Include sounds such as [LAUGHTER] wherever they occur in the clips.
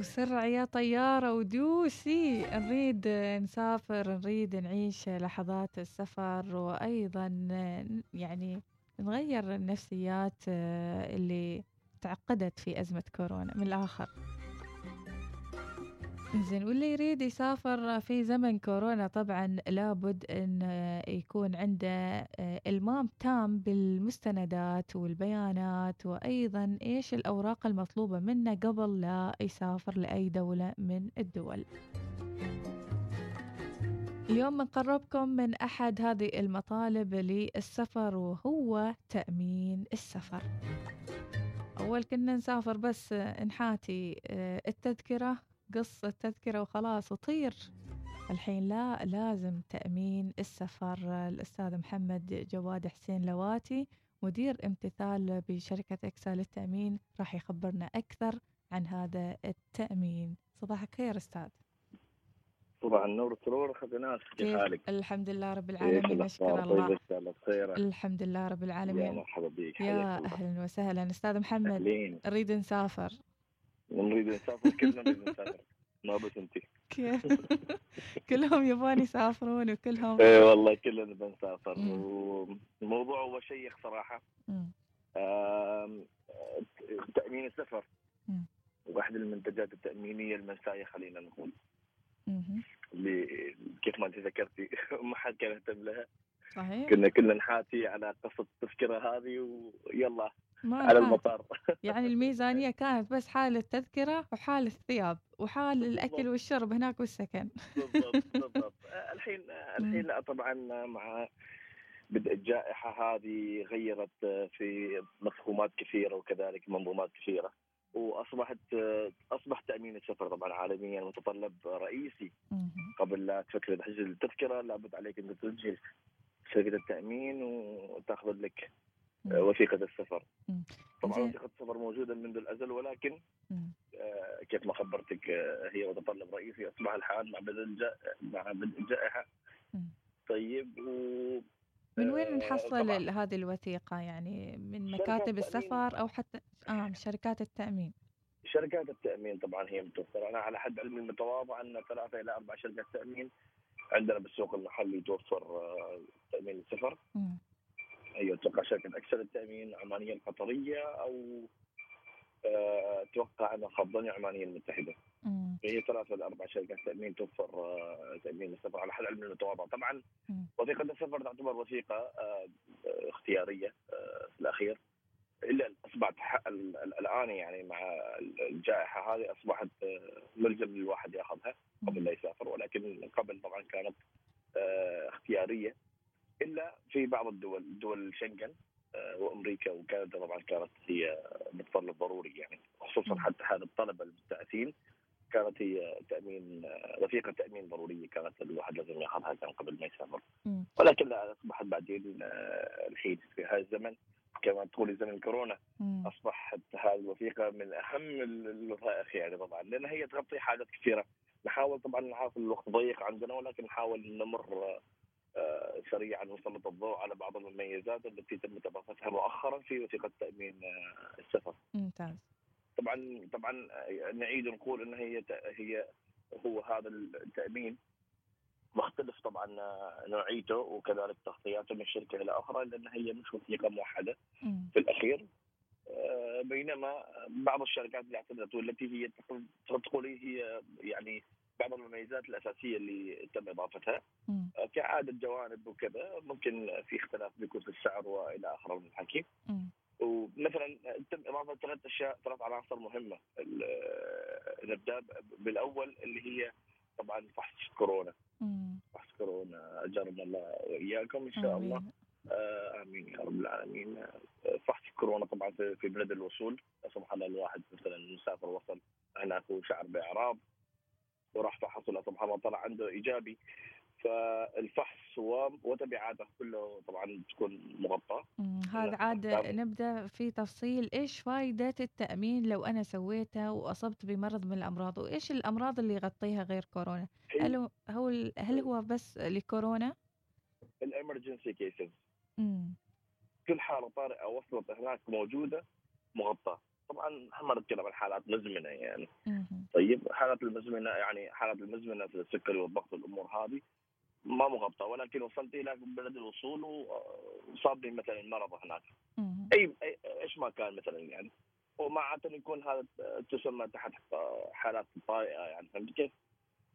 وسرع يا طيارة ودوسي. نريد نسافر نريد نعيش لحظات السفر وأيضا يعني نغير النفسيات اللي تعقدت في أزمة كورونا. من الآخر. زين واللي يريد يسافر في زمن كورونا طبعا لابد إن يكون عنده آه، إلمام تام بالمستندات والبيانات وأيضا إيش الأوراق المطلوبة منه قبل لا يسافر لأي دولة من الدول. اليوم بنقربكم من أحد هذه المطالب للسفر وهو تأمين السفر. أول كنا نسافر بس نحاتي آه، التذكرة قصة تذكرة وخلاص وطير. الحين لا لازم تأمين السفر الأستاذ محمد جواد حسين لواتي مدير امتثال بشركة إكسا للتأمين راح يخبرنا أكثر عن هذا التأمين. صباح الخير أستاذ. صباح النور سرور ناس كيف؟ حالك؟ الحمد لله رب العالمين نشكر الله. طيب بخير. الحمد لله رب العالمين. يا مرحبا بك يا أهلا وسهلا. أستاذ محمد أهلين. نريد نسافر. نريد نسافر كلنا نريد نسافر؟ [LAUGHS] ما بس انت [LAUGHS] كلهم يبغون يسافرون وكلهم اي والله كلنا بنسافر. والموضوع هو شيق صراحة تأمين السفر. واحد المنتجات التأمينية المنساية خلينا نقول. اللي كيف ما انت ذكرتي [LAUGHS] ما حد كان يهتم لها. صحيح. كنا كلنا نحاتي على قصة التذكرة هذه ويلا على المطار. [LAUGHS] يعني الميزانية كانت بس حال التذكرة وحال الثياب وحال الأكل والشرب هناك والسكن. بالضبط بالضبط. [LAUGHS] الحين الحين لا طبعا مع بدء الجائحة هذه غيرت في مفهومات كثيرة وكذلك منظومات كثيرة. وأصبحت أصبح تأمين السفر طبعا عالميا متطلب رئيسي. قبل لا تفكر تحجز التذكرة لابد عليك أن تسجل. شركة التأمين وتاخذ لك وثيقة السفر. طبعا وثيقة السفر موجودة منذ الأزل ولكن آه كيف ما خبرتك آه هي متطلب رئيسي أصبح الحال مع بدء مع بدء الجائحه طيب و من وين نحصل آه هذه الوثيقة؟ يعني من مكاتب السفر أو حتى آه من شركات التأمين. شركات التأمين طبعا هي متوفرة. أنا على حد علمي المتواضع أن ثلاثة إلى أربع شركات تأمين عندنا بالسوق المحلي توفر آه، تأمين السفر هي أتوقع شركة أكثر التأمين عمانيه القطريه أو آه، أتوقع انها خفضاني عمانيه المتحده. مم. هي ثلاث ولا أربع شركات تأمين توفر آه، تأمين السفر على حد علمي المتواضع، طبعا مم. وثيقة السفر تعتبر وثيقة آه، اختيارية في الأخير إلا أصبحت الآن يعني مع الجائحة هذه أصبحت ملزم للواحد يأخذها قبل لا يسافر ولكن قبل طبعا كانت اختيارية. إلا في بعض الدول دول شنغن آه، وأمريكا وكندا طبعا كانت هي متطلب ضروري يعني خصوصا حتى هذا الطلبة المبتعثين كانت هي تأمين آه، وثيقه تأمين ضرورية كانت الواحد لازم ياخذها كان قبل ما يسافر. ولكن لا أصبحت بعدين آه، الحين في هذا الزمن كما تقولي زمن كورونا أصبحت هذه الوثيقة من أهم الوثائق يعني طبعا لأن هي تغطي حاجات كثيرة. نحاول طبعا نعرف الوقت ضيق عندنا ولكن نحاول نمر آه، سريعا نسلط الضوء على بعض المميزات التي تم اضافتها مؤخرا في وثيقة تأمين آه، السفر. ممتاز. طبعا طبعا آه، نعيد نقول إن هي هي هو هذا التأمين مختلف طبعا نوعيته وكذلك تغطياته من شركة إلى أخرى لأن هي مش وثيقة موحدة في الأخير بينما بعض الشركات اللي اعتمدت والتي هي تقول هي يعني بعض المميزات الأساسية اللي تم إضافتها آه، كعادة جوانب وكذا ممكن في اختلاف بيكون في السعر وإلى آخره من الحكي ومثلا تم إضافة ثلاث أشياء ثلاث عناصر مهمة. نبدا بالأول اللي هي طبعا فحص كورونا. فحص كورونا أجرنا الله وإياكم إن شاء الله. آه آمين يا رب العالمين. آه، فحص كورونا طبعا في بلد الوصول. سبحان الله الواحد مثلا مسافر وصل هناك وشعر بإعراض وراح فحص الله سبحانه وتعالى عنده إيجابي. فالفحص وتبعاته كله طبعا تكون مغطاة. هذا عاد نبدأ في تفصيل. إيش فائده التأمين لو أنا سويته وأصبت بمرض من الأمراض؟ وإيش الأمراض اللي يغطيها غير كورونا؟ هل هو هل هو بس لكورونا؟ ال emergency cases كل حاله طارئه وصلت هناك موجودة مغطاة. طبعا ما نتكلم عن حالات مزمنة يعني. طيب حالات المزمنة يعني حالات المزمنة في السكري والضغط والأمور هذه ما مغطى ولكن وصلت إلى بلد الوصول وصابني مثلا مرض هناك. أي إيش ما كان مثلا يعني. ومع يكون هذا تسمى تحت حالات طارئه يعني. فهمت كيف؟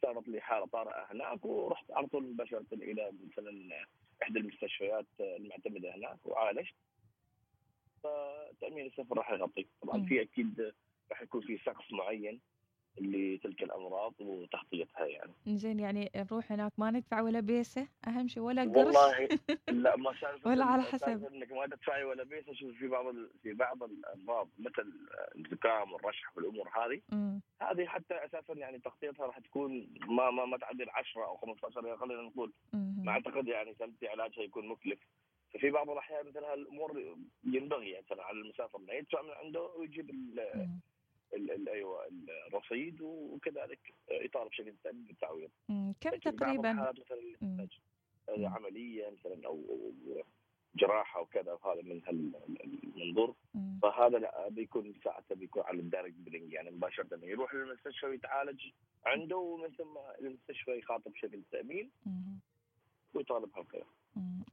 صارت لي حالة طارئة هناك ورحت على طول مباشره إلى مثلا إحدى المستشفيات المعتمدة هناك وعالجت. فتامين السفر راح يغطي. طبعا في أكيد راح يكون في سقف معين لتلك الأمراض وتغطيتها يعني. زين يعني نروح هناك ما ندفع ولا بيسة أهم شيء ولا قرش؟ والله [LAUGHS] لا ما ولا على حسب. إنك ما تدفعي ولا بيسة. شوف في بعض في بعض الأمراض مثل الزكام والرشح والأمور هذه م. هذه حتى أساسا يعني تغطيتها راح تكون ما ما ما تعدي 10 أو 15 ريال خلينا نقول. ما أعتقد يعني سمتي علاجها يكون مكلف. ففي بعض الأحيان مثل هالأمور ينبغي يعني على المسافر انه يدفع من عنده ويجيب أيوه الرصيد وكذلك يطالب شركه التامين بالتعويض. كم تقريبا؟ مثلا عملية مثلا أو جراحة وكذا وهذا من هالمنظور فهذا لا بيكون ساعته بيكون على ال direct billing يعني مباشرة يروح للمستشفى ويتعالج عنده ومن ثم المستشفى يخاطب شركه التامين ويطالب هالكلام.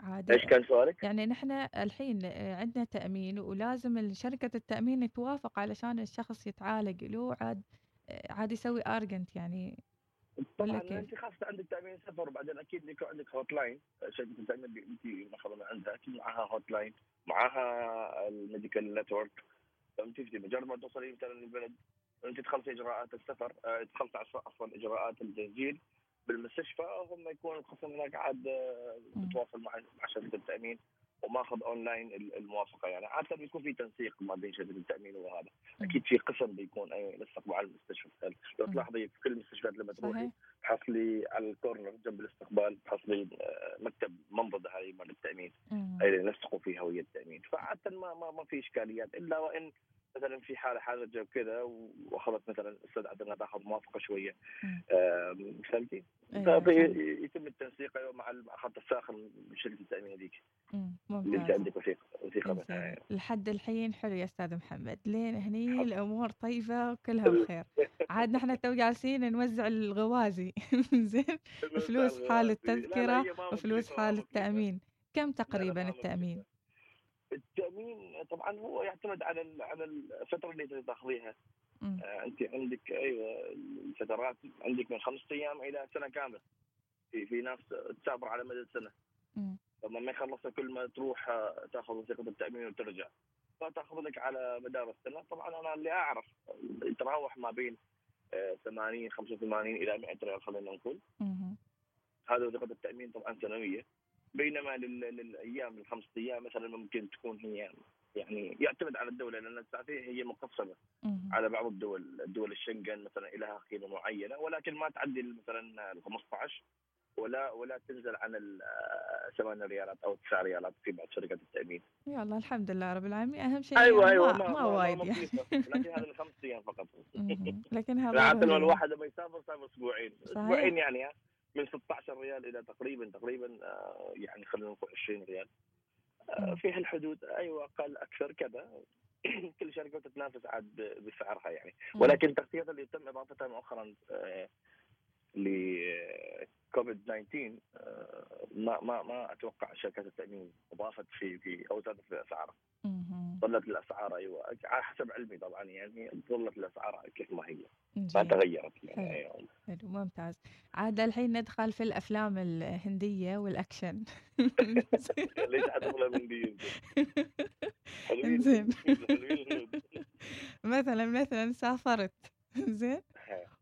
عادي. إيش كان سؤالك؟ يعني نحن الحين عندنا تأمين ولازم شركة التأمين توافق علشان الشخص يتعالج. له عاد عاد يسوي urgent يعني. طبعا أنت خاصة عندك تأمين سفر وبعدين أكيد يكون عندك hotline شركة التأمين أنت مثلا عندها أكيد معها hotline معها ال medical network. فهمتي؟ مجرد ما توصلي مثلا البلد أنت تخلصي إجراءات السفر تخلصي عفوا إجراءات التسجيل. بالمستشفى هم يكون القسم هناك عاد متواصل مع مع شركة التأمين وماخذ اونلاين الموافقة. يعني عاده بيكون في تنسيق ما بين شركة التأمين وهذا. أكيد في قسم بيكون اي ينسق مع المستشفى لو تلاحظي في كل المستشفيات لما تروحي تحصلي على الكورنر جنب الاستقبال تحصلي آه، مكتب منضده هذه مال التأمين. اللي ينسقوا فيها هوية التأمين. فعادة ما ما, ما في إشكاليات إلا وإن مثلا في حالة حرجه وكذا واخذت مثلا استدعت انها تاخذ موافقة شوية. فهمتي؟ أيوة يتم التنسيق أيوة مع خط الساخن من شركه التامين هذيك اللي أنت عندك وثيقه وثيقة يعني. لحد الحين حلو يا أستاذ محمد. لين هني الأمور طيبة وكلها بخير. عاد نحن تو جالسين نوزع الغوازي. [LAUGHS] زين. فلوس حال التذكرة وفلوس حال التأمين. كم تقريبا التأمين؟ التأمين طبعا هو يعتمد على على الفترة اللي تاخذيها. آه أنت عندك أيوه الفترات عندك من خمسة أيام إلى سنة كاملة. في في ناس تسافر على مدى سنة. لما ما يخلصها كل ما تروح آه، تاخذ وثيقه التأمين وترجع. فتاخذ لك على مدار السنة. طبعا أنا اللي أعرف يتراوح ما بين 80 آه، 85 إلى 100 ريال خلينا نقول. هذا وثيقه التأمين طبعا سنوية. بينما للأيام الخمسة أيام مثلا ممكن تكون هي يعني يعتمد على الدولة لأن السعودية هي مقسمه على بعض الدول الدول الشنغن مثلا لها قيمة معينة ولكن ما تعدي مثلا ال 15 ولا ولا تنزل عن ال 8 ريالات أو 9 ريالات في بعض شركات التأمين. يا الله الحمد لله رب العالمين. أهم شيء أيوه أيوه ما, ما, ما وايد يعني. لكن هذا الخمس أيام فقط. لكن هذا عاده الواحد لما يسافر سافر أسبوعين. أسبوعين يعني من 16 ريال إلى تقريبا تقريبا آه، يعني خلينا نقول 20 ريال. آه، في هالحدود أيوه أقل أكثر كذا. [CLEARS THROAT] كل شركة تتنافس عاد بسعرها يعني. ولكن التغطيات اللي تم إضافتها مؤخرا آه، لكوفيد 19 ما ما ما أتوقع شركات التأمين أضافت في في أو زادت في اسعارها. ظلت الأسعار أيوه. على حسب علمي طبعا يعني ظلت الأسعار كيف ما هي. ما تغيرت. يعني أيوة. حلو ممتاز. عاد الحين ندخل في الأفلام الهندية والأكشن. [LAUGHS] ليش أفلام هندية؟ [LAUGHS] زين. [LAUGHS] مثلا مثلا سافرت. زين.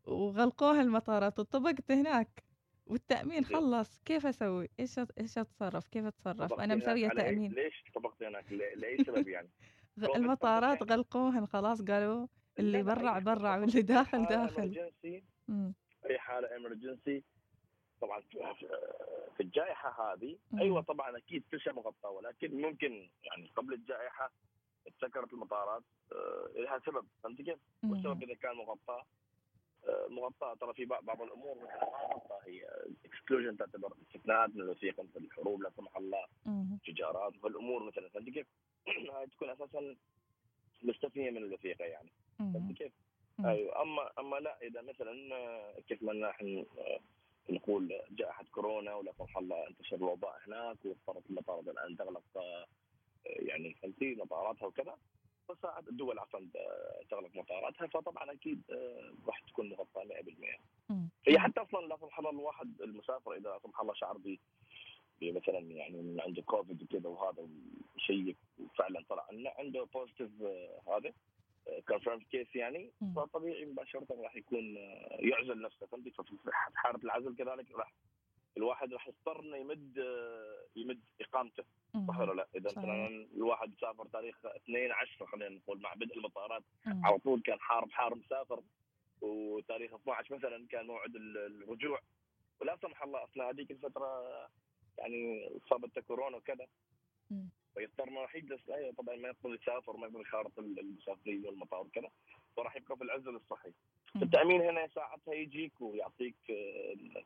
وغلقوها المطارات وطبقت هناك والتأمين خلص كيف أسوي؟ إيش إيش أتصرف؟ كيف أتصرف؟ أنا مسوية تأمين ليش طبقت هناك؟ لأي سبب يعني؟ [LAUGHS] المطارات غلقوهن خلاص قالوا اللي برع برع واللي داخل داخل أي حالة امرجنسي طبعا في الجائحة هذه أيوه طبعا أكيد كل شيء مغطى ولكن ممكن يعني قبل الجائحة اتسكرت المطارات آه، لها سبب فهمت كيف؟ والسبب إذا كان مغطى مغطاة. ترى في بعض الأمور مغطاه هي exclusion تعتبر استثناءات من الوثيقه مثل الحروب لا سمح الله انفجارات والامور مثلا فهمت كيف؟ [CLEARS THROAT] هاي تكون أساسا مستثنية من الوثيقة يعني. فهمت كيف؟ أيوه. اما أما لا إذا مثلا كيف ما نحن نقول جائحة كورونا ولا سمح الله انتشر الوباء هناك واضطرت المطارات الآن تغلق يعني فهمتي مطاراتها وكذا فساعد الدول عشان تغلق مطاراتها فطبعا أكيد راح تكون مغطاة 100% هي حتى أصلا لا سمح الله الواحد المسافر إذا لا سمح الله شعر مثلا يعني من عنده كوفيد وكذا وهذا شيء فعلا طلع عنده positive هذا confirm case يعني فطبيعي مباشرة راح يكون آه، يعزل نفسه فهمت ففي حالة العزل كذلك راح الواحد راح يضطر إنه يمد آه، يمد إقامته. صح ولا لا؟ إذا مثلا الواحد سافر تاريخ 2 10 خلينا نقول مع بدء المطارات. على طول كان حارب حارب مسافر وتاريخ 12 مثلا كان موعد الرجوع. ولا سمح الله أثناء هذيك الفترة يعني اصابته كورونا وكذا. فيضطر انه راح يجلس أيوه طبعا ما يقدر يسافر ما يقدر يخارط المسافرين والمطار وكذا. فراح يبقى في العزل الصحي. التأمين هنا ساعتها يجيك ويعطيك آه،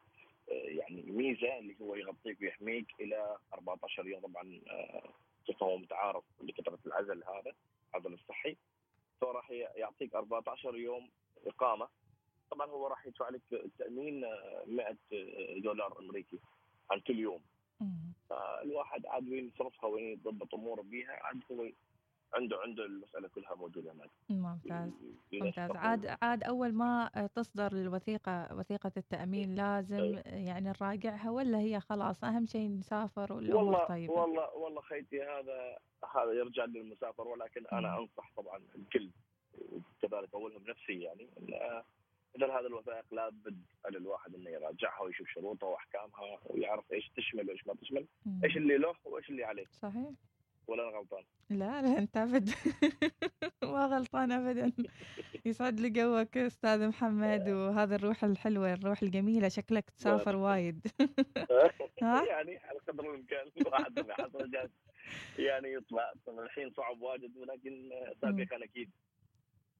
يعني ميزة اللي هو يغطيك ويحميك إلى 14 يوم. طبعا آه، هو متعارف لفتره العزل هذا العزل الصحي. فراح يعطيك 14 يوم إقامة. طبعا هو راح يدفع لك التامين 100 دولار أمريكي عن كل يوم. فالواحد عاد وين يصرفها وين يضبط أموره بيها عاد هو عنده عنده المسألة كلها موجودة هناك ممتاز ممتاز عاد عاد أول ما تصدر الوثيقة وثيقة التأمين لازم يعني نراجعها ولا هي خلاص أهم شيء نسافر والأمور طيبة والله والله خيتي هذا هذا يرجع للمسافر ولكن أنا أنصح طبعا الكل وكذلك أولهم نفسي يعني مثل هذه الوثائق لابد على الواحد إنه يراجعها ويشوف شروطها وأحكامها ويعرف إيش تشمل وإيش ما تشمل،. إيش اللي له وإيش اللي عليه. صحيح. ولا أنا غلطان؟ لا لا أنت ابدا. [LAUGHS] ما غلطان ابدا. يسعد لي جوك أستاذ محمد وهذا الروح الحلوة الروح الجميلة. شكلك تسافر وايد. [LAUGHS] يعني على قدر الإمكان. [LAUGHS] الواحد يعني يطلع الحين صعب واجد ولكن سابقا أكيد.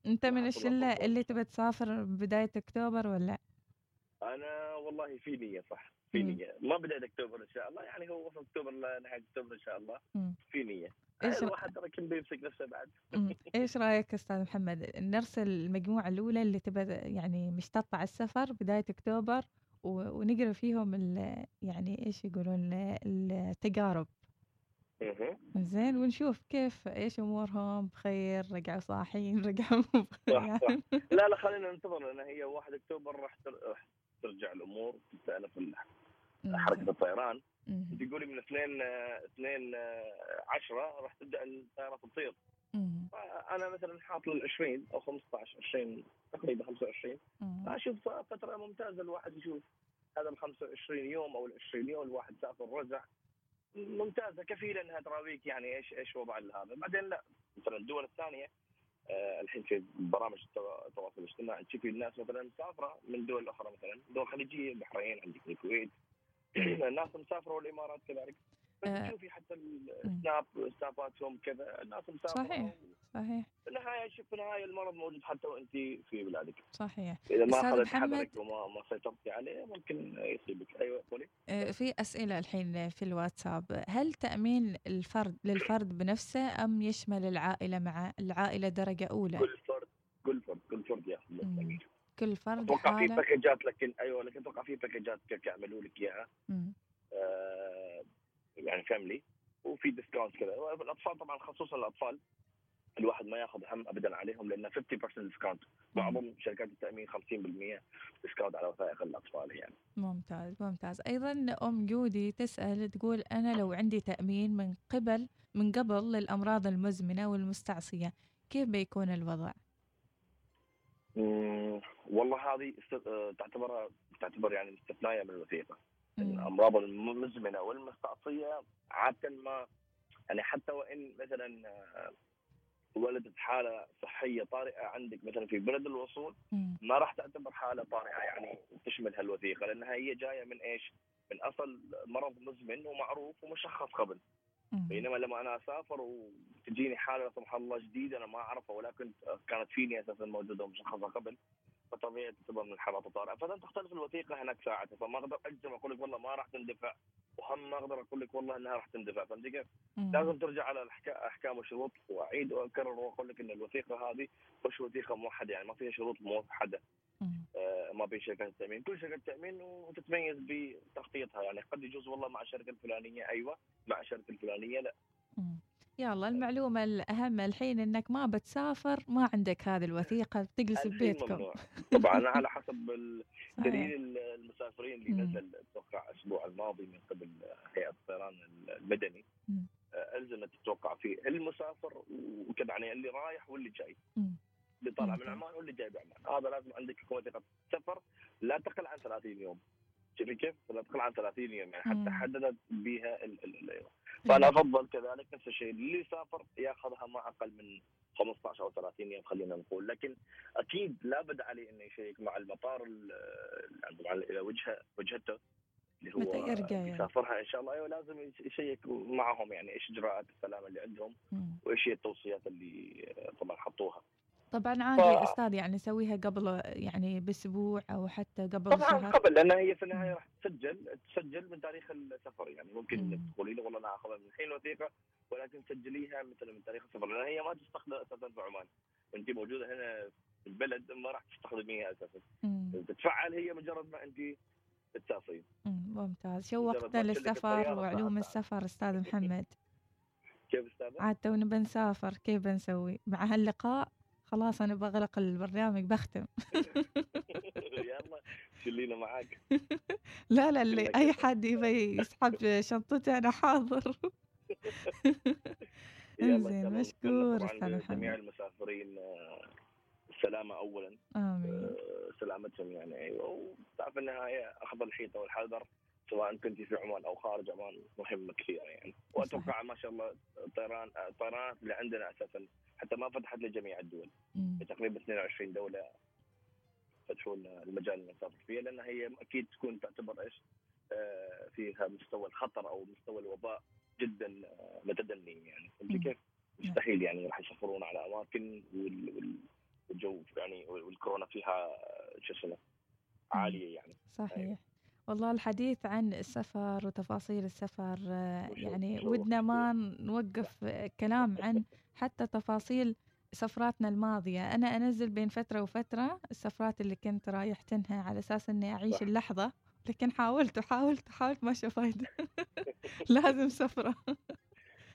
أنت من الشلة اللي تبى تسافر بداية أكتوبر ولا؟ أنا والله في نية صح. في نية. ما بدايه اكتوبر إن شاء الله. يعني هو وسط أكتوبر نهاية أكتوبر إن شاء الله. في نية. إيش الواحد ترى كل بيمسك نفسه بعد. [LAUGHS] إيش رأيك أستاذ محمد؟ نرسل المجموعة الأولى اللي تبى يعني مشتطة على السفر بداية أكتوبر ونقرأ فيهم يعني إيش يقولون التجارب. زين ونشوف كيف إيش أمورهم بخير رجعوا صاحيين رجعوا [LAUGHS] بخير لا لا خلينا ننتظر لأن هي 1 أكتوبر راح ترجع الأمور. تستأنف حركة الطيران. انت تقولي من 2 2 10 راح تبدأ الطيارات تطير. أنا مثلا حاط لل 20 أو 15 20 تقريبا 25 أشوف فترة ممتازة الواحد يشوف هذا ال 25 يوم أو ال 20 يوم الواحد سافر رجع. ممتازة كفيلة إنها تراويك يعني إيش إيش وضع هذا. بعدين لا مثلا الدول الثانية آه الحين في برامج التواصل الاجتماعي تشوفي الناس مثلا مسافره من دول أخرى مثلا دول خليجية البحرين عندك الكويت الناس مسافرة والإمارات كذلك آه. تشوفي حتى السناب سناباتهم كذا. الناس مسافرة. صحيح. صحيح. في النهاية شوف في النهاية المرض موجود حتى وانت في بلادك. صحيح. إذا ما اخذت حذرك وما ما سيطرتي عليه ممكن يصيبك. أيوه قولي. آه، في أسئلة الحين في الواتساب. هل تأمين الفرد للفرد بنفسه أم يشمل العائلة مع العائلة درجة أولى؟ كل فرد كل فرد كل فرد ياخذ كل فرد أتوقع في باكجات لكن أيوه. أتوقع في باكجات يعملوا لك إياها. آه يعني family وفي discount كذا. الأطفال طبعا خصوصا الأطفال الواحد ما ياخذ هم ابدا عليهم لأن 50% discount معظم شركات التأمين 50% discount على وثائق الأطفال يعني. ممتاز ممتاز. أيضا أم جودي تسأل تقول أنا لو عندي تأمين من قبل من قبل للأمراض المزمنة والمستعصية كيف بيكون الوضع؟ والله هذه تعتبر تعتبر يعني استثنايه من الوثيقة. الامراض المزمنة والمستعصية عادة ما يعني حتى وإن مثلا ولدت حالة صحية طارئة عندك مثلا في بلد الوصول ما راح تعتبر حالة طارئة يعني تشمل هالوثيقة لأنها هي جاية من إيش؟ من أصل مرض مزمن ومعروف ومشخص قبل. بينما لما أنا أسافر وتجيني حالة لا سمح الله جديدة أنا ما أعرفها ولكن كانت فيني أساسا موجودة ومشخصة قبل فطبيعي تعتبر من الحالات الطارئة. فلن تختلف الوثيقة هناك ساعتها فما أقدر أجزم أقول لك والله ما راح تندفع وهم ما أقدر أقول لك والله إنها راح تندفع. فهمت كيف؟ لازم ترجع على الاحكام والشروط وأعيد وأكرر وأقول لك إن الوثيقة هذه مش وثيقة موحدة يعني ما فيها شروط موحدة. آه ما بين شركات التامين، كل شركة تأمين وتتميز بتغطيتها يعني قد يجوز والله مع الشركة الفلانية أيوه مع الشركة الفلانية لا. يلا المعلومة الأهم الحين إنك ما بتسافر ما عندك هذه الوثيقة بتجلس ببيتكم طبعا على [LAUGHS] حسب دليل المسافرين اللي نزل أتوقع الأسبوع الماضي من قبل هيئة الطيران المدني آه، ألزمت تتوقع فيه المسافر وكذا يعني اللي رايح واللي جاي. اللي طالع من عمان واللي جاي بعمان. هذا لازم عندك يكون وثيقة سفر لا تقل عن 30 يوم. شوفي كيف؟ لا تقل عن 30 يوم يعني حتى حددت بها فأنا [LAUGHS] أفضل كذلك نفس الشيء اللي يسافر ياخذها ما أقل من 15 أو 30 يوم خلينا نقول. لكن أكيد لا بد عليه إنه يشيك مع المطار إلى وجهه وجهته اللي هو متى يرجع يعني. يسافرها إن شاء الله. أيوه لازم يشيك معهم يعني إيش إجراءات السلامة اللي عندهم؟ وإيش هي التوصيات اللي طبعا طبعا عادي ف... أستاذ يعني نسويها قبل يعني بأسبوع أو حتى قبل طبعا شهر. قبل لأن هي في النهاية راح تسجل تسجل من تاريخ السفر. يعني ممكن تقولي له والله أنا آخذها من الحين وثيقة ولكن سجليها مثلا من تاريخ السفر. لأن هي ما تستخدم أساسا في عمان. انت موجودة هنا في البلد ما راح تستخدميها أساسا. تتفعل هي مجرد ما انت تسافرين. ممتاز. شوقتنا للسفر وعلوم السفر أستاذ محمد؟ [LAUGHS] كيف أستاذ؟ عاد تونا بنسافر كيف بنسوي؟ مع هاللقاء خلاص أنا بغلق البرنامج بختم. [LAUGHS] يلا شلينا معاك. [LAUGHS] لا لا اللي أي حد يبي يسحب شنطته أنا حاضر. [LAUGHS] إنزين مشكور. أستاذ محمد. جميع المسافرين السلامة أولا. آمين. آه، سلامتهم يعني. أيوة وتعرف النهاية أخذ الحيطة والحذر سواء كنت في عمان أو خارج عمان مهمة كثيرة يعني. وأتوقع ما شاء الله الطيران الطيرانات اللي عندنا أساسا. حتى ما فتحت لجميع الدول. تقريبا 22 دولة فتحوا المجال اللي نسافر فيها لأن هي أكيد تكون تعتبر إيش؟ آه، فيها مستوى الخطر أو مستوى الوباء جدا آه، متدني يعني. فهمت كيف؟ مستحيل يعني راح يسافرون على أماكن والجو يعني والكورونا فيها شو اسمه عالية يعني. صحيح. أيوة. والله الحديث عن السفر وتفاصيل السفر آه، يعني ودنا ما نوقف كلام عن حتى تفاصيل سفراتنا الماضية. أنا أنزل بين فترة وفترة السفرات اللي كنت رايحتنها على أساس أني أعيش اللحظة لكن حاولت وحاولت وحاولت ما فايدة [LAUGHS] لازم سفرة.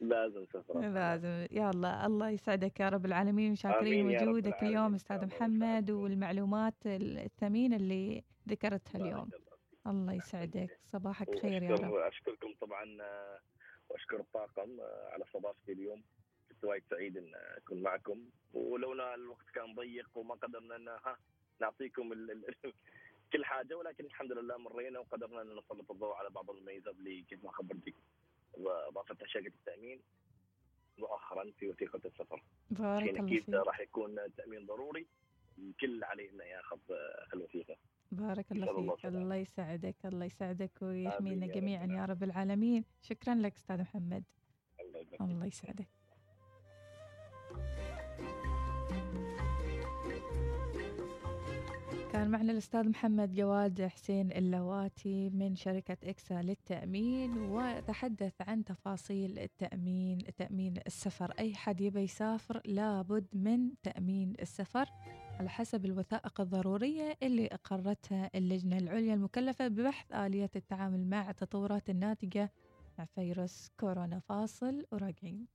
لازم سفرة [LAUGHS] لازم. يلا الله يسعدك يا رب العالمين شاكرين وجودك اليوم أستاذ محمد والمعلومات الثمينة اللي ذكرتها اليوم. الله يسعدك. صباحك خير يا رب. أشكركم طبعا وأشكر الطاقم على استضافتي اليوم. كنت وايد سعيد إن أكون معكم. ولولا الوقت كان ضيق وما قدرنا ها نعطيكم ال ال [LAUGHS] كل حاجة ولكن الحمد لله مرينا وقدرنا إن نسلط الضوء على بعض المميزات اللي كيف ما خبرتك واضافتها شركه التامين مؤخرا في وثيقة السفر. بارك الله أكيد راح يكون تأمين ضروري الكل عليه انه ياخذ الوثيقة. بارك الله فيك. الله يسعدك الله يسعدك ويحمينا جميعا يا رب العالمين. شكرا لك أستاذ محمد. الله يسعدك. كان معنا الأستاذ محمد جواد حسين اللواتي من شركة إكسا للتأمين وتحدث عن تفاصيل التأمين تأمين السفر. أي حد يبي يسافر لابد من تأمين السفر. على حسب الوثائق الضرورية اللي أقرتها اللجنة العليا المكلفة ببحث آلية التعامل مع التطورات الناتجة مع فيروس كورونا. فاصل وراجعين.